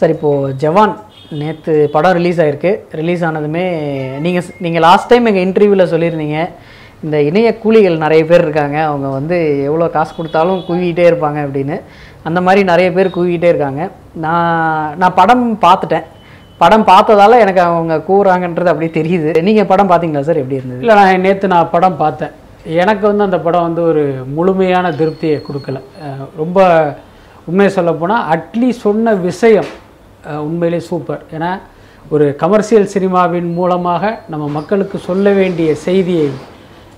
Sir இப்போது ஜவான் நேற்று படம் ரிலீஸ் ஆகிருக்கு ரிலீஸ் ஆனதுமே நீங்கள் நீங்கள் லாஸ்ட் டைம் எங்கள் இன்டர்வியூவில் சொல்லியிருந்தீங்க இந்த இணைய கூலிகள் நிறைய பேர் இருக்காங்க அவங்க வந்து எவ்வளோ காசு கொடுத்தாலும் குவிக்கிட்டே இருப்பாங்க அப்படின்னு. அந்த மாதிரி நிறைய பேர் குவிக்கிட்டே இருக்காங்க. நான் நான் படம் பார்த்துட்டேன். படம் பார்த்ததால எனக்கு அவங்க கூறாங்கன்றது அப்படியே தெரியுது. நீங்கள் படம் பார்த்தீங்களா சார்? எப்படி இருந்தது? இல்லை நான் நேற்று நான் படம் பார்த்தேன். எனக்கு வந்து அந்த படம் வந்து ஒரு முழுமையான திருப்தியை கொடுக்கல. ரொம்ப உண்மையை சொல்லப்போனால் அட்லீஸ்ட் சொன்ன விஷயம் உண்மையிலே சூப்பர். ஏன்னா ஒரு கமர்ஷியல் சினிமாவின் மூலமாக நம்ம மக்களுக்கு சொல்ல வேண்டிய செய்தியை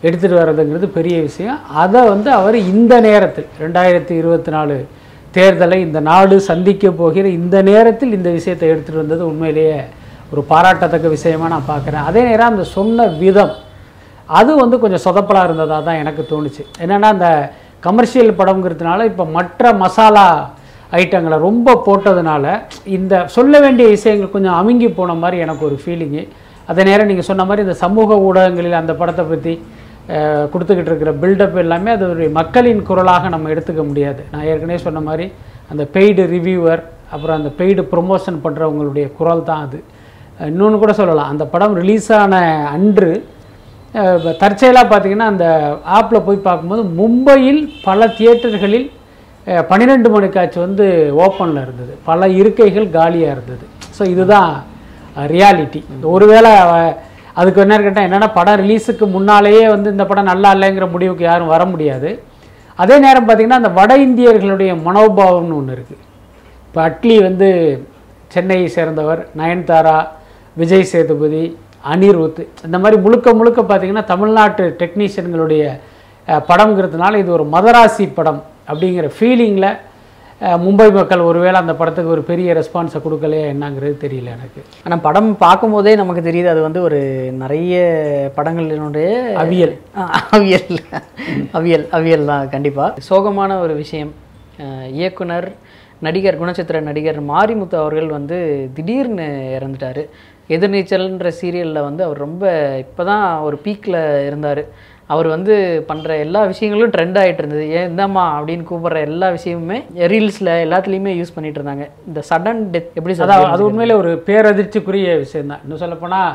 எடுத்துகிட்டு வர்றதுங்கிறது பெரிய விஷயம். அதை வந்து அவர் இந்த நேரத்தில் ரெண்டாயிரத்தி இருபத்தி நாலு தேர்தலை இந்த நாடு சந்திக்க போகிற இந்த நேரத்தில் இந்த விஷயத்தை எடுத்துகிட்டு வந்தது உண்மையிலேயே ஒரு பாராட்டத்தக்க விஷயமாக நான் பார்க்குறேன். அதே நேரம் அந்த சொன்ன விதம் அது வந்து கொஞ்சம் சொதப்பலாக இருந்ததாக தான் எனக்கு தோணுச்சு. என்னென்னா அந்த கமர்ஷியல் படம்ங்கிறதுனால இப்போ மற்ற மசாலா ஐட்டங்களை ரொம்ப போட்டதுனால இந்த சொல்ல வேண்டிய விஷயங்கள் கொஞ்சம் அமுங்கி போன மாதிரி எனக்கு ஒரு ஃபீலிங்கு அதே நேரம் நீங்கள் சொன்ன மாதிரி இந்த சமூக ஊடகங்களில் அந்த படத்தை பற்றி கொடுத்துக்கிட்டு இருக்கிற பில்டப் எல்லாமே அது ஒரு மக்களின் குரலாக நம்ம எடுத்துக்க முடியாது. நான் ஏற்கனவே சொன்ன மாதிரி அந்த பெய்டு ரிவ்யூவர் அப்புறம் அந்த பெய்டு ப்ரொமோஷன் பண்ணுறவங்களுடைய குரல் தான் அது. இன்னொன்று கூட சொல்லலாம். அந்த படம் ரிலீஸ் ஆன அன்று தற்செயலாக பார்த்தீங்கன்னா அந்த ஆப்பில் போய் பார்க்கும்போது மும்பையில் பல தியேட்டர்களில் பன்னிரெண்டு மணி காட்சி வந்து ஓப்பனில் இருந்தது. பல இருக்கைகள் காலியாக இருந்தது. ஸோ இதுதான் ரியாலிட்டி ஒருவேளை அதுக்கு என்ன கேட்டால் என்னென்னா படம் ரிலீஸுக்கு முன்னாலேயே வந்து இந்த படம் நல்லா இல்லைங்கிற முடிவுக்கு யாரும் வர முடியாது. அதே நேரம் பார்த்திங்கன்னா அந்த வட இந்தியர்களுடைய மனோபாவம்னு ஒன்று இருக்குது இப்போ அட்லி வந்து சென்னையை சேர்ந்தவர் நயன்தாரா விஜய் சேதுபதி அனிருத் இந்த மாதிரி முழுக்க முழுக்க பார்த்தீங்கன்னா தமிழ்நாட்டு டெக்னீஷியன்களுடைய படம்ங்கிறதுனால இது ஒரு மதராசி படம். அப்படிங்கிற ஃபீலிங்கில் மும்பை மக்கள் ஒருவேளை அந்த படத்துக்கு ஒரு பெரிய ரெஸ்பான்ஸை கொடுக்கலையா என்னங்கிறது தெரியல எனக்கு. ஆனால் படம் பார்க்கும்போதே நமக்கு தெரியுது அது வந்து ஒரு நிறைய படங்களினுடைய அவியல். அவியல். அவியல் அவியல் தான் கண்டிப்பாக சோகமான ஒரு விஷயம். இயக்குனர் நடிகர் குணச்சித்திர நடிகர் மாரிமுத்து அவர்கள் வந்து திடீர்னு இறந்துட்டார். எதிர்நீச்சல்ன்ற சீரியலில் வந்து அவர் ரொம்ப இப்போ தான் ஒரு பீக்கில் இருந்தார். அவர் வந்து பண்ணுற எல்லா விஷயங்களும் ட்ரெண்ட் ஆகிட்டு இருந்தது. ஏன் இந்தாம்மா? அப்படின்னு கூப்பிட்ற எல்லா விஷயமுமே ரீல்ஸில் எல்லாத்துலேயுமே யூஸ் பண்ணிட்டு இருந்தாங்க. இந்த சடன் டெத் எப்படி அதான் அது உண்மையிலே ஒரு பேரதிர்ச்சிக்குரிய விஷயம்தான். இன்னும் சொல்லப்போனால்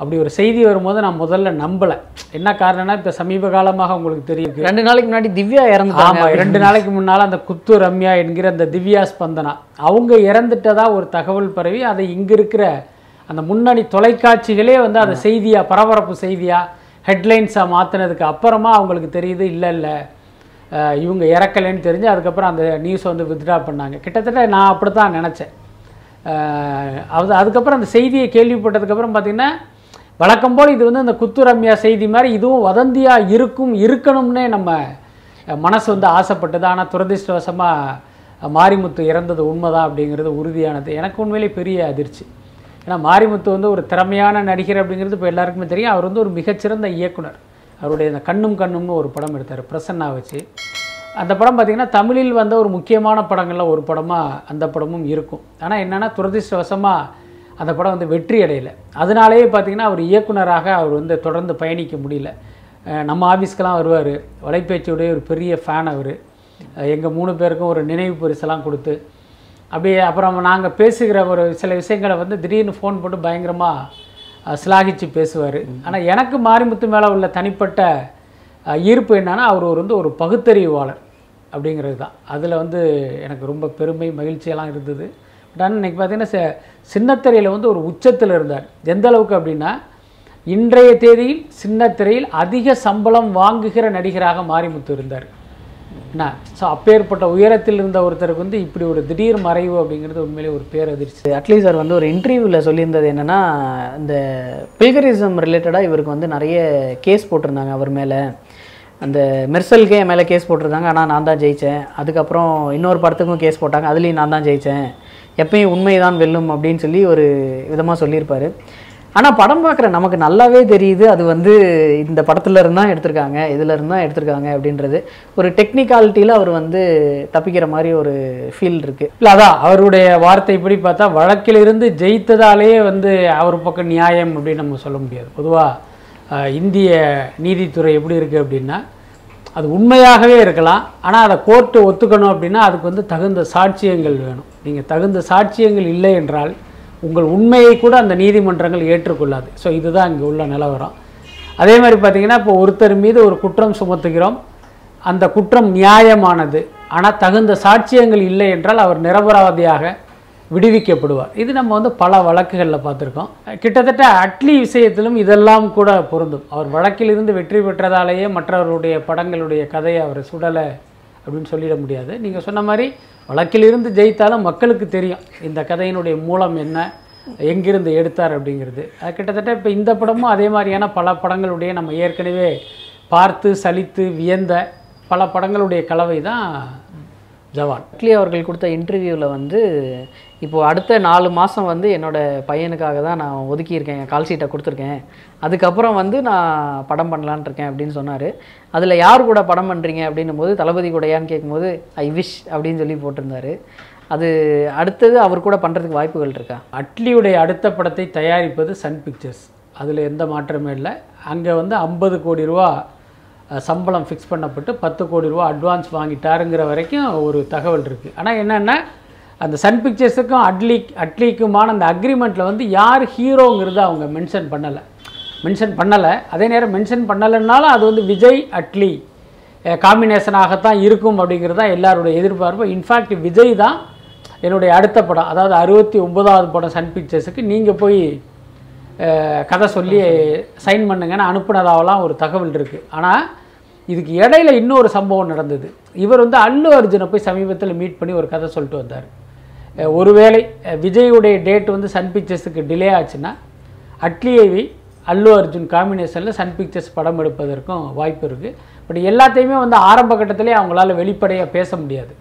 அப்படி ஒரு செய்தி வரும்போது நான் முதல்ல நம்பலை. என்ன காரணம்னா இப்போ சமீப காலமாக உங்களுக்கு தெரியும் ரெண்டு நாளைக்கு முன்னாடி திவ்யா இறந்துட்டாங்க. ஆமா ரெண்டு நாளைக்கு முன்னால் அந்த குத்து ரம்யா என்கிற அந்த திவ்யா ஸ்பந்தனா அவங்க இறந்துட்டதா ஒரு தகவல் பரவி அதை இங்க இருக்கிற அந்த முன்னணி தொலைக்காட்சிகளே வந்து அதை செய்தியா பரபரப்பு செய்தியா ஹெட்லைன்ஸாக மாற்றினதுக்கு அப்புறமா அவங்களுக்கு தெரியுது இல்லை இல்லை இவங்க இறக்கலைன்னு தெரிஞ்சு அதுக்கப்புறம் அந்த நியூஸை வந்து வித்ட்ரா பண்ணாங்க. கிட்டத்தட்ட நான் அப்படி தான் நினச்சேன் அது அதுக்கப்புறம் அந்த செய்தியை கேள்விப்பட்டதுக்கப்புறம் பார்த்தீங்கன்னா வழக்கம் போல் இது வந்து அந்த குத்து ரம்யா செய்தி மாதிரி இதுவும் வதந்தியாக இருக்கும் இருக்கணும்னே நம்ம மனசு வந்து ஆசைப்பட்டது. ஆனால் துரதிர்ஷ்டவசமாக மாரிமுத்து இறந்தது உண்மைதான் அப்படிங்கிறது உறுதியானது. எனக்கு உண்மையிலே பெரிய அதிர்ச்சி. ஏன்னா மாரிமுத்து வந்து ஒரு திறமையான நடிகர் அப்படிங்கிறது இப்போ எல்லாருக்குமே தெரியும். அவர் வந்து ஒரு மிகச்சிறந்த இயக்குனர். அவருடைய இந்த கண்ணும் கண்ணும்னு ஒரு படம் எடுத்தார் பிரசன்னா வச்சு. அந்த படம் பார்த்திங்கன்னா தமிழில் வந்த ஒரு முக்கியமான படங்களில் ஒரு படமாக அந்த படமும் இருக்கும். ஆனால் என்னென்னா துரதிருஷ்டவசமாக அந்த படம் வந்து வெற்றி அடையலை. அதனாலேயே பார்த்திங்கன்னா அவர் இயக்குனராக அவர் வந்து தொடர்ந்து பயணிக்க முடியல. நம்ம ஆஃபீஸ்க்கெலாம் வருவார். வலைபேச்சியுடைய ஒரு பெரிய ஃபேன் அவர். எங்கள் மூணு பேருக்கும் ஒரு நினைவு பரிசெல்லாம் கொடுத்து அப்படியே அப்புறம் நாங்கள் பேசுகிற ஒரு சில விஷயங்களை வந்து திடீர்னு ஃபோன் போட்டு பயங்கரமாக சிலாகிச்சு பேசுவார். ஆனால் எனக்கு மாரிமுத்து மேலே உள்ள தனிப்பட்ட ஈர்ப்பு என்னன்னா அவர் ஒரு வந்து ஒரு பகுத்தறிவாளர் அப்படிங்கிறது தான் அதில் வந்து எனக்கு ரொம்ப பெருமை மகிழ்ச்சியெல்லாம் இருந்தது. பட் ஆனால் இன்றைக்கி பார்த்தீங்கன்னா சின்னத்திரையில் வந்து ஒரு உச்சத்தில் இருந்தார். எந்த அளவுக்கு அப்படின்னா இன்றைய தேதியில் சின்னத்திரையில் அதிக சம்பளம் வாங்குகிற நடிகராக மாரிமுத்து இருந்தார். என்ன ஸோ அப்பேற்பட்ட உயரத்தில் இருந்த ஒருத்தருக்கு வந்து இப்படி ஒரு திடீர் மறைவு அப்படிங்கிறது உண்மையிலே ஒரு பேரதிர்ச்சி. அட்லீஸ்ட் சார் வந்து ஒரு இன்டர்வியூவில் சொல்லியிருந்தது என்னென்னா இந்த பில்கரிசம் ரிலேட்டடாக இவருக்கு வந்து நிறைய கேஸ் போட்டிருந்தாங்க அவர் மேலே. அந்த மெர்சலுக்கே என் மேலே கேஸ் போட்டிருந்தாங்க ஆனால் நான் தான் ஜெயித்தேன் அதுக்கப்புறம் இன்னொரு படத்துக்கும் கேஸ் போட்டாங்க அதுலேயும் நான் தான் ஜெயித்தேன் எப்பயும் உண்மைதான் வெல்லும் அப்படின்னு சொல்லி ஒரு விதமாக சொல்லியிருப்பார். ஆனால் படம் பார்க்குற நமக்கு நல்லாவே தெரியுது. அது வந்து இந்த படத்துல இருந்து தான் எடுத்திருக்காங்க இதில் இருந்து தான் எடுத்திருக்காங்க அப்படின்றது. ஒரு டெக்னிக்காலிட்டியில் அவர் வந்து தப்பிக்கிற மாதிரி ஒரு ஃபீல் இருக்குது இல்லை அதான் அவருடைய வார்த்தை இப்படி பார்த்தா வழக்கிலிருந்து ஜெயித்ததாலேயே வந்து அவர் பக்கம் நியாயம் அப்படின்னு நம்ம சொல்ல முடியாது. பொதுவாக இந்திய நீதித்துறை எப்படி இருக்குது அப்படின்னா அது உண்மையாகவே இருக்கலாம். ஆனால் அதை கோர்ட்டு ஒத்துக்கணும் அப்படின்னா அதுக்கு வந்து தகுந்த சாட்சியங்கள் வேணும். நீங்கள் தகுந்த சாட்சியங்கள் இல்லை என்றால் உங்கள் உண்மையை கூட அந்த நீதிமன்றங்கள் ஏற்றுக்கொள்ளாது. ஸோ இதுதான் இங்கே உள்ள நிலவரம். அதே மாதிரி பார்த்தீங்கன்னா இப்போ ஒருத்தர் மீது ஒரு குற்றம் சுமத்துகிறோம். அந்த குற்றம் நியாயமானது. ஆனால் தகுந்த சாட்சியங்கள் இல்லை என்றால் அவர் நிரபராதியாக விடுவிக்கப்படுவார். இது நம்ம வந்து பல வழக்குகளில் பார்த்துருக்கோம். கிட்டத்தட்ட அட்லி விஷயத்திலும் இதெல்லாம் கூட பொருந்தும். அவர் வழக்கிலிருந்து வெற்றி பெற்றதாலேயே மற்றவர்களுடைய படங்களுடைய கதையை அவர் சுடலை அப்படின்னு சொல்லிட முடியாது. நீங்கள் சொன்ன மாதிரி வழக்கிலிருந்து ஜெயித்தாலும் மக்களுக்கு தெரியும் இந்த கதையினுடைய மூலம் என்ன எங்கிருந்து எடுத்தார் அப்படிங்கிறது. அது கிட்டத்தட்ட இப்போ இந்த படமும் அதே மாதிரியான பல படங்களுடைய நம்ம ஏற்கனவே பார்த்து சலித்து வியந்த பல படங்களுடைய கலவை தான் ஜவான். அட்லி அவர்கள் கொடுத்த இன்டர்வியூவில் வந்து இப்போ அடுத்த நாலு மாதம் வந்து என்னோடய பையனுக்காக தான் நான் ஒதுக்கியிருக்கேன் கால் ஷீட்டை கொடுத்துருக்கேன். அதுக்கப்புறம் வந்து நான் படம் பண்ணலான் இருக்கேன் அப்படின்னு சொன்னார். அதில் யார் கூட படம் பண்ணுறீங்க அப்படின்னும் போது தளபதி கூடயான்னு கேட்கும்போது ஐ விஷ் அப்படின்னு சொல்லி போட்டிருந்தார். அது அடுத்தது அவர் கூட பண்ணுறதுக்கு வாய்ப்புகள் இருக்கா? அட்லியுடைய அடுத்த படத்தை தயாரிப்பது சன் பிக்சர்ஸ். அதில் எந்த மாற்றமே இல்லை. அங்கே வந்து ஐம்பது கோடி ரூபா சம்பளம் ஃபிக்ஸ் பண்ணப்பட்டு பத்து கோடி ரூபா அட்வான்ஸ் வாங்கிட்டாருங்கிற வரைக்கும் ஒரு தகவல் இருக்குது ஆனால் என்னென்னா அந்த சன் பிக்சர்ஸுக்கும் அட்லி அட்லிக்குமான அந்த அக்ரிமெண்ட்டில் வந்து யார் ஹீரோங்கிறத அவங்க மென்ஷன் பண்ணலை. மென்ஷன் பண்ணலை. அதே நேரம் மென்ஷன் பண்ணலைன்னாலும் அது வந்து விஜய் அட்லி காம்பினேஷனாகத்தான் இருக்கும் அப்படிங்கிறது தான் எல்லாருடைய எதிர்பார்ப்பு. இன்ஃபேக்ட் விஜய் தான் என்னுடைய அடுத்த படம் அதாவது அறுபத்தி ஒன்பதாவது படம் சன் பிக்சர்ஸுக்கு நீங்கள் போய் கதை சொல்லி சைன் பண்ணுங்கன்னு அனுப்புனதாவெல்லாம் ஒரு தகவல் இருக்குது ஆனால் இதுக்கு இடையில இன்னொரு சம்பவம் நடந்தது. இவர் வந்து அல்லு அர்ஜுனை போய் சமீபத்தில் மீட் பண்ணி ஒரு கதை சொல்லிட்டு வந்தார். ஒருவேளை அஹ், விஜயுடைய டேட் வந்து சன் பிக்சர்ஸுக்கு டிலே ஆச்சுன்னா அட்லியேவி அல்லு அர்ஜுன் காம்பினேஷனில் சன் பிக்சர்ஸ் படம் எடுப்பதற்கும் வாய்ப்பு இருக்குது பட் எல்லாத்தையுமே வந்து ஆரம்ப கட்டத்திலே அவங்களால வெளிப்படையாக பேச முடியாது.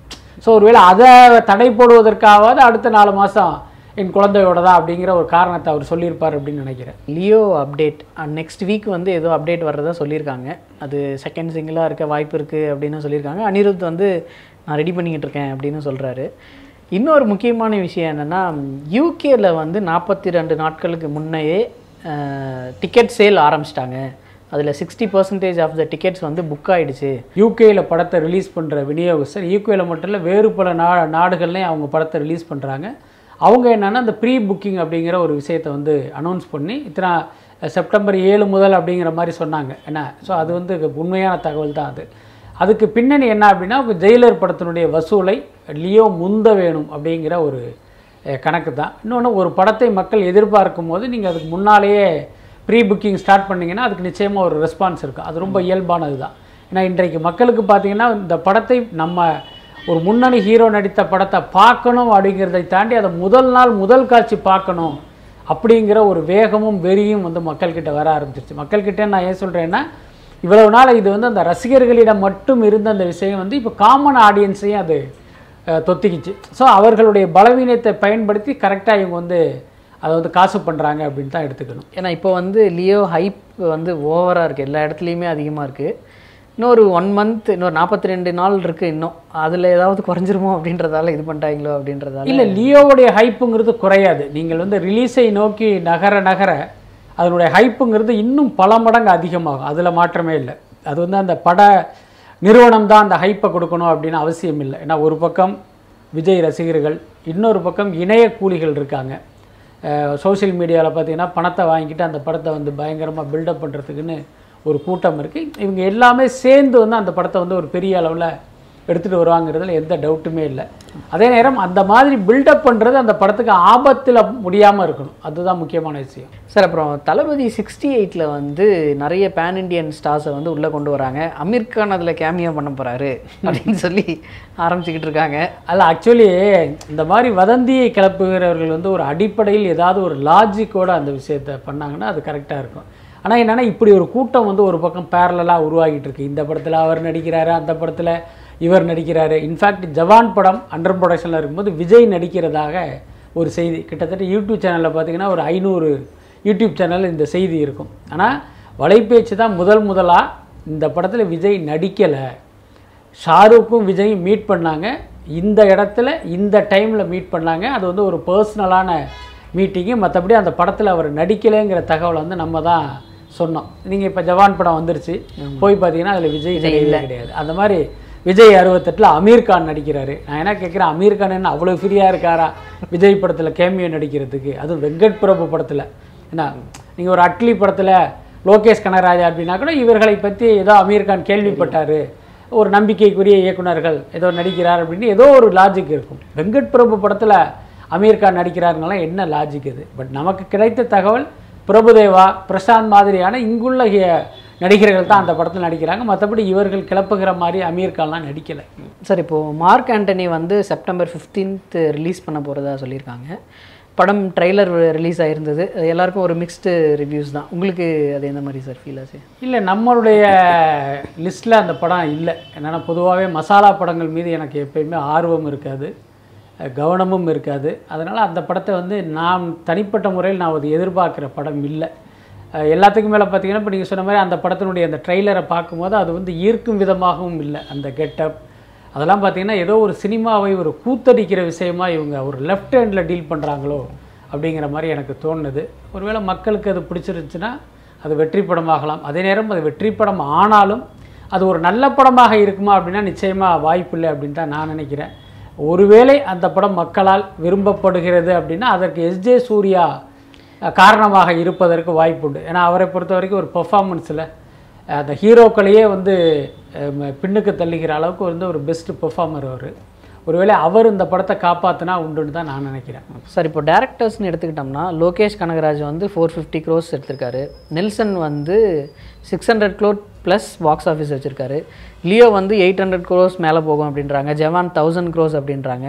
ஸோ ஒருவேளை அதை தடை போடுவதற்காவது அடுத்த நாலு மாதம் என் குழந்தையோட தான் அப்படிங்கிற ஒரு காரணத்தை அவர் சொல்லியிருப்பார் அப்படின்னு நினைக்கிறேன். லியோ அப்டேட் நெக்ஸ்ட் வீக் வந்து ஏதோ அப்டேட் வர்றதா சொல்லியிருக்காங்க. அது செகண்ட் சிங்கிளாக இருக்க வாய்ப்பு இருக்குது அப்படின்னு சொல்லியிருக்காங்க. அனிருத் வந்து நான் ரெடி பண்ணிக்கிட்டு இருக்கேன் அப்படின்னு சொல்கிறாரு இன்னொரு முக்கியமான விஷயம் என்னென்னா யூகேல வந்து நாற்பத்தி ரெண்டு நாட்களுக்கு முன்னையே டிக்கெட் சேல் ஆரம்பிச்சிட்டாங்க. அதில் sixty percentage of the tickets வந்து புக் ஆயிடுச்சு. யூகேயில் படத்தை ரிலீஸ் பண்ணுற விநியோகஸ்தர் யூகேயில் மட்டும் இல்லை வேறு பல நா நாடுகள்லையும் அவங்க படத்தை ரிலீஸ் பண்ணுறாங்க அவங்க என்னென்னா அந்த ப்ரீ புக்கிங் அப்படிங்கிற ஒரு விஷயத்தை வந்து அனௌன்ஸ் பண்ணி இத்தனை செப்டம்பர் ஏழு முதல் அப்படிங்கிற மாதிரி சொன்னாங்க. என்ன? ஸோ அது வந்து உண்மையான தகவல் தான் அது. அதுக்கு பின்னணி என்ன அப்படின்னா ஜெயிலர் படத்தினுடைய வசூலை லியோ முந்த வேணும் அப்படிங்கிற ஒரு கணக்கு தான். இன்னொன்று ஒரு படத்தை மக்கள் எதிர்பார்க்கும் போது நீங்கள் அதுக்கு முன்னாலேயே ப்ரீ புக்கிங் ஸ்டார்ட் பண்ணீங்கன்னா அதுக்கு நிச்சயமாக ஒரு ரெஸ்பான்ஸ் இருக்கும். அது ரொம்ப இயல்பானது தான். ஏன்னா இன்றைக்கு மக்களுக்கு பார்த்தீங்கன்னா இந்த படத்தை நம்ம ஒரு முன்னணி ஹீரோ நடித்த படத்தை பார்க்கணும் அப்படிங்கிறதை தாண்டி அதை முதல் நாள் முதல் காட்சி பார்க்கணும் அப்படிங்கிற ஒரு வேகமும் வெறியும் வந்து மக்கள்கிட்ட வர ஆரம்பிச்சிருச்சு. மக்கள்கிட்ட நான் ஏன் சொல்கிறேன்னா இவ்வளவு நாள் இது வந்து அந்த ரசிகர்களிடம் மட்டும் இருந்த அந்த விஷயம் வந்து இப்போ காமன் ஆடியன்ஸையும் அது தொத்திக்கிச்சு. ஸோ அவர்களுடைய பலவீனத்தை பயன்படுத்தி கரெக்டாக இவங்க வந்து அதை வந்து காசு பண்ணுறாங்க அப்படின்னு தான் எடுத்துக்கணும். ஏன்னா இப்போ வந்து லியோ ஹைப் வந்து ஓவராக இருக்குது எல்லா இடத்துலையுமே அதிகமாக இருக்குது இன்னொரு ஒன் மந்த் இன்னொரு நாற்பத்தி ரெண்டு நாள் இருக்குது இன்னும். அதில் ஏதாவது குறைஞ்சிருமோ அப்படின்றதால இது பண்ணிட்டாங்களோ அப்படின்றதால. இல்லை லியோவுடைய ஹைப்புங்கிறது குறையாது. நீங்கள் வந்து ரிலீஸை நோக்கி நகர நகர அதனுடைய ஹைப்புங்கிறது இன்னும் பல மடங்கு அதிகமாகும். அதில் மாற்றமே இல்லை. அது வந்து அந்த பட நிறுவனம் தான் அந்த ஹைப்பை கொடுக்கணும் அப்படின்னு அவசியம் இல்லை. ஏன்னா ஒரு பக்கம் விஜய் ரசிகர்கள் இன்னொரு பக்கம் இணைய கூலிகள் இருக்காங்க. சோஷியல் மீடியாவில் பார்த்தீங்கன்னா பணத்தை வாங்கிட்டு அந்த படத்தை வந்து பயங்கரமாக பில்டப் பண்ணுறதுக்குன்னு ஒரு கூட்டம் இருக்குது இவங்க எல்லாமே சேர்ந்து வந்து அந்த படத்தை வந்து ஒரு பெரிய அளவில் எடுத்துகிட்டு வருவாங்கிறதுல எந்த டவுட்டுமே இல்லை. அதே நேரம் அந்த மாதிரி பில்டப் பண்ணுறது அந்த படத்துக்கு ஆபத்தில் முடியாமல் இருக்கணும். அதுதான் முக்கியமான விஷயம். சார் அப்புறம் தளபதி சிக்ஸ்டி எயிட்டில் வந்து நிறைய பேன் இண்டியன் ஸ்டார்ஸை வந்து உள்ளே கொண்டு வராங்க. அமீர் கான் அதில் கேமியோ பண்ண போகிறாரு அப்படின்னு சொல்லி ஆரம்பிச்சுக்கிட்டு இருக்காங்க. அல்ல ஆக்சுவலி இந்த மாதிரி வதந்தியை கிளப்புகிறவர்கள் வந்து ஒரு அடிப்படையில் ஏதாவது ஒரு லாஜிக்கோட அந்த விஷயத்தை பண்ணாங்கன்னா அது கரெக்டாக இருக்கும். ஆனால் என்னென்னா இப்படி ஒரு கூட்டம் வந்து ஒரு பக்கம் பேரலாக உருவாகிட்டு இருக்கு. இந்த படத்தில் அவர் நடிக்கிறாரு அந்த படத்தில் இவர் நடிக்கிறாரு. இன்ஃபேக்ட் ஜவான் படம் அண்டர் ப்ரொடக்ஷனில் இருக்கும்போது விஜய் நடிக்கிறதாக ஒரு செய்தி. கிட்டத்தட்ட யூடியூப் சேனலில் பார்த்தீங்கன்னா ஒரு ஐநூறு யூடியூப் சேனலில் இந்த செய்தி இருக்கும். ஆனால் வலைபேச்சு தான் முதல் முதலாக இந்த படத்தில் விஜய் நடிக்கலை. ஷாருக்கும் விஜயும் மீட் பண்ணாங்க. இந்த இடத்துல இந்த டைமில் மீட் பண்ணாங்க. அது வந்து ஒரு பர்சனலான மீட்டிங்கு மற்றபடி அந்த படத்தில் அவர் நடிக்கலைங்கிற தகவலை வந்து நம்ம தான் சொன்னோம். நீங்கள் இப்போ ஜவான் படம் வந்துருச்சு. போய் பார்த்தீங்கன்னா அதில் விஜய் கிடையவே கிடையாது. அந்த மாதிரி விஜய் அறுபத்தெட்டில் அமீர் கான் நடிக்கிறாரு. நான் என்ன கேட்குறேன் அமீர் கான் என்ன அவ்வளோ ஃப்ரீயாக இருக்காரா? விஜய் படத்தில் கேமியோ நடிக்கிறதுக்கு. அதுவும் வெங்கட் பிரபு படத்தில். என்ன? நீங்கள் ஒரு அட்லி படத்தில் லோகேஷ் கனகராஜா அப்படின்னா கூட இவர்களை பற்றி ஏதோ அமீர் கான் கேள்விப்பட்டார். ஒரு நம்பிக்கைக்குரிய இயக்குனர்கள் ஏதோ நடிக்கிறார் அப்படின்னு ஏதோ ஒரு லாஜிக் இருக்கும். வெங்கட் பிரபு படத்தில் அமீர் கான் நடிக்கிறாருங்களாம் என்ன லாஜிக் இது? பட் நமக்கு கிடைத்த தகவல் பிரபுதேவா பிரசாந்த் மாதிரியான இங்குள்ள நடிகர்கள் தான் அந்த படத்தில் நடிக்கிறாங்க. மற்றபடி இவர்கள் கிளப்புகிற மாதிரி அமீர் கான்லாம் நடிக்கலை. சார் இப்போது மார்க் ஆண்டனி வந்து செப்டம்பர் 15th ரிலீஸ் பண்ண போகிறதா சொல்லியிருக்காங்க. படம் ட்ரைலர் ரிலீஸ் ஆயிருந்தது. அது எல்லாருக்கும் ஒரு மிக்ஸ்டு ரிவ்யூஸ் தான். உங்களுக்கு அது எந்த மாதிரி சார் ஃபீல் ஆச்சு இல்லை நம்மளுடைய லிஸ்ட்டில் அந்த படம் இல்லை. என்னென்னா பொதுவாகவே மசாலா படங்கள் மீது எனக்கு எப்பயுமே ஆர்வம் இருக்காது. கவனமும் இருக்காது. அதனால் அந்த படத்தை வந்து நான் தனிப்பட்ட முறையில் நான் அது எதிர்பார்க்குற படம் இல்லை. எல்லாத்துக்கும் மேலே பார்த்தீங்கன்னா இப்போ நீங்கள் சொன்ன மாதிரி அந்த படத்தினுடைய அந்த ட்ரெய்லரை பார்க்கும்போது அது வந்து ஈர்க்கும் விதமாகவும் இல்லை. அந்த கெட்டப். அதெல்லாம் பார்த்தீங்கன்னா ஏதோ ஒரு சினிமாவை ஒரு கூத்தடிக்கிற விஷயமா இவங்க ஒரு லெஃப்ட் ஹேண்டில் டீல் பண்ணுறாங்களோ அப்படிங்கிற மாதிரி எனக்கு தோணுது. ஒருவேளை மக்களுக்கு அது பிடிச்சிருந்துச்சுன்னா அது வெற்றி படமாகலாம். அதே நேரம் அது வெற்றி படம் ஆனாலும் அது ஒரு நல்ல படமாக இருக்குமா அப்படின்னா நிச்சயமாக வாய்ப்பில்லை அப்படின்னு தான் நான் நினைக்கிறேன். ஒருவேளை அந்த படம் மக்களால் விரும்பப்படுகிறது அப்படின்னா அதற்கு எஸ்ஜே சூர்யா காரணமாக இருப்பதற்கு வாய்ப்புண்டு. ஏன்னா அவரை பொறுத்த வரைக்கும் ஒரு பெர்ஃபார்மன்ஸில் அந்த ஹீரோக்களையே வந்து ம- பின்னுக்கு தள்ளுகிற அளவுக்கு வந்து ஒரு பெஸ்ட் பெர்ஃபார்மர் அவர். ஒருவேளை அவர் இந்த படத்தை காப்பாற்றினா உண்டுன்னு தான் நான் நினைக்கிறேன். சார் இப்போ டேரக்டர்ஸ்னு எடுத்துக்கிட்டோம்னா லோகேஷ் கனகராஜ் வந்து ஃபோர் ஃபிஃப்டி க்ரோஸ் எடுத்திருக்காரு. நெல்சன் வந்து six hundred clocked plus box office வச்சுருக்காரு. லியோ வந்து எயிட் ஹண்ட்ரட் க்ரோஸ் மேலே போகும் அப்படின்றாங்க. ஜவான் தௌசண்ட் க்ரோஸ் அப்படின்றாங்க.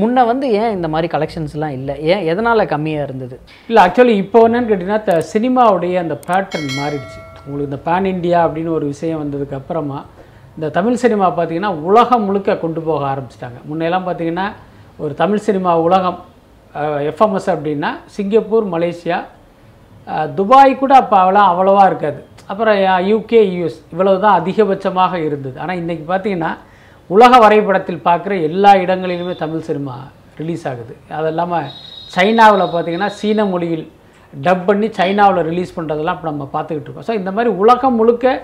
முன்ன வந்து ஏன் இந்த மாதிரி கலெக்ஷன்ஸ்லாம் இல்லை? ஏன் எதனால் கம்மியாக இருந்தது? இல்லை ஆக்சுவலி இப்போ என்னன்னு கேட்டிங்கன்னா சினிமாவுடைய அந்த பேட்டர்ன் மாறிடுச்சு. உங்களுக்கு இந்த பேன் இண்டியா அப்படின்னு ஒரு விஷயம் வந்ததுக்கு அப்புறமா இந்த தமிழ் சினிமா பார்த்திங்கன்னா உலகம் முழுக்க கொண்டு போக ஆரம்பிச்சிட்டாங்க. முன்னையெல்லாம் பார்த்தீங்கன்னா ஒரு தமிழ் சினிமா உலகம் எஃப்எம்எஸ் அப்படின்னா சிங்கப்பூர் மலேசியா துபாய் கூட அப்போ அவ்வளோ அவ்வளோவா இருக்காது. அப்புறம் யூகே யூஎஸ் இவ்வளவு தான் அதிகபட்சமாக இருந்தது. ஆனால் இன்றைக்கி பார்த்தீங்கன்னா உலக வரைபடத்தில் பார்க்குற எல்லா இடங்களிலுமே தமிழ் சினிமா ரிலீஸ் ஆகுது. அது இல்லாமல் சைனாவில் பார்த்தீங்கன்னா சீன மொழியில் டப் பண்ணி சைனாவில் ரிலீஸ் பண்ணுறதெல்லாம் இப்போ நம்ம பார்த்துக்கிட்டு இருக்கோம். ஸோ இந்த மாதிரி உலகம் முழுக்க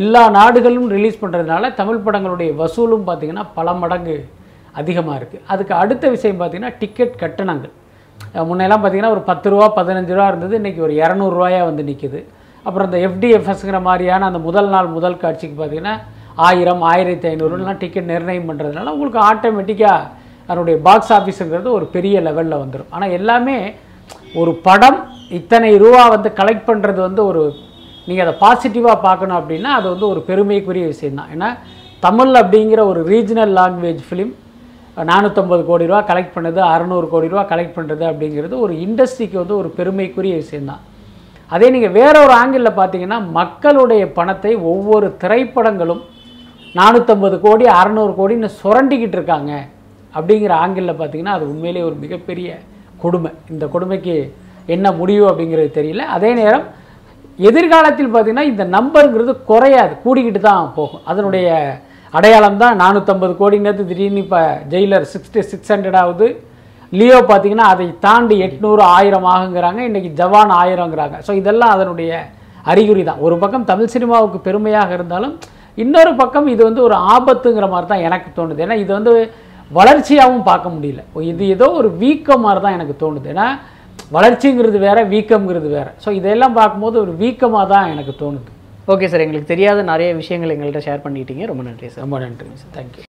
எல்லா நாடுகளும் ரிலீஸ் பண்ணுறதுனால தமிழ் படங்களுடைய வசூலும் பார்த்திங்கன்னா பல மடங்கு அதிகமாக இருக்குது அதுக்கு அடுத்த விஷயம் பார்த்திங்கன்னா டிக்கெட் கட்டணங்கள். முன்னெல்லாம் பார்த்தீங்கன்னா ஒரு பத்து ரூபா பதினஞ்சு ரூபா இருந்தது. இன்றைக்கி ஒரு இரநூறுவாயா வந்து நிற்கிது அப்புறம் இந்த எஃப்டிஎஃப்எஸ்ங்கிற மாதிரியான அந்த முதல் நாள் முதல் காட்சிக்கு பார்த்தீங்கன்னா ஆயிரம் ஆயிரத்தி ஐநூறுலாம் டிக்கெட் நிர்ணயம் பண்ணுறதுனால உங்களுக்கு ஆட்டோமேட்டிக்காக அதனுடைய பாக்ஸ் ஆஃபீஸுங்கிறது ஒரு பெரிய லெவலில் வந்துடும் ஆனால் எல்லாமே ஒரு படம் இத்தனை ரூபா வந்து கலெக்ட் பண்ணுறது வந்து ஒரு நீங்கள் அதை பாசிட்டிவாக பார்க்கணும் அப்படின்னா அது வந்து ஒரு பெருமைக்குரிய விஷயந்தான் ஏன்னா தமிழ் அப்படிங்கிற ஒரு ரீஜனல் லாங்குவேஜ் ஃபிலிம் நானூற்றம்பது கோடி ரூபா கலெக்ட் பண்ணுது அறநூறு கோடி ரூபா கலெக்ட் பண்ணுறது அப்படிங்கிறது ஒரு இண்டஸ்ட்ரிக்கு வந்து ஒரு பெருமைக்குரிய விஷயந்தான் அதே நீங்கள் வேற ஒரு ஆங்கிளில் பார்த்தீங்கன்னா மக்களுடைய பணத்தை ஒவ்வொரு திரைப்படங்களும் நானூற்றம்பது கோடி அறநூறு கோடின்னு சுரண்டிக்கிட்டு இருக்காங்க. அப்படிங்கிற ஆங்கிளில் பார்த்தீங்கன்னா அது உண்மையிலேயே ஒரு மிகப்பெரிய கொடுமை. இந்த கொடுமைக்கு என்ன முடிவு அப்படிங்கிறது தெரியல. அதே நேரம் எதிர்காலத்தில் பார்த்திங்கன்னா இந்த நம்பருங்கிறது குறையாது. கூடிக்கிட்டு தான் போகும். அதனுடைய அடையாளம் தான் நானூற்றம்பது கோடிங்கிறது திடீர்னு இப்போ ஜெயிலர் சிக்ஸ்டி சிக்ஸ் ஹண்ட்ரட் ஆகுது. லியோ பார்த்தீங்கன்னா அதை தாண்டி எட்நூறு ஆயிரம் ஆகுங்கிறாங்க. இன்றைக்கி ஜவான் ஆயிரங்கிறாங்க. ஸோ இதெல்லாம் அதனுடைய அறிகுறி தான். ஒரு பக்கம் தமிழ் சினிமாவுக்கு பெருமையாக இருந்தாலும் இன்னொரு பக்கம் இது வந்து ஒரு ஆபத்துங்கிற மாதிரி தான் எனக்கு தோணுது. ஏன்னா இது வந்து வளர்ச்சியாகவும் பார்க்க முடியல. இது ஏதோ ஒரு வீக்கம் மாதிரி தான் எனக்கு தோணுது. ஏன்னா வளர்ச்சிங்கிறது வேற வீக்கம்ங்கிறது வேற. ஸோ இதெல்லாம் பார்க்கும்போது ஒரு வீக்கமாக தான் எனக்கு தோணுது. ஓகே சார் எங்களுக்கு தெரியாத நிறைய விஷயங்கள் எங்கள்கிட்ட ஷேர் பண்ணிட்டீங்க. ரொம்ப நன்றி சார் ரொம்ப நன்றி தேங்க்யூ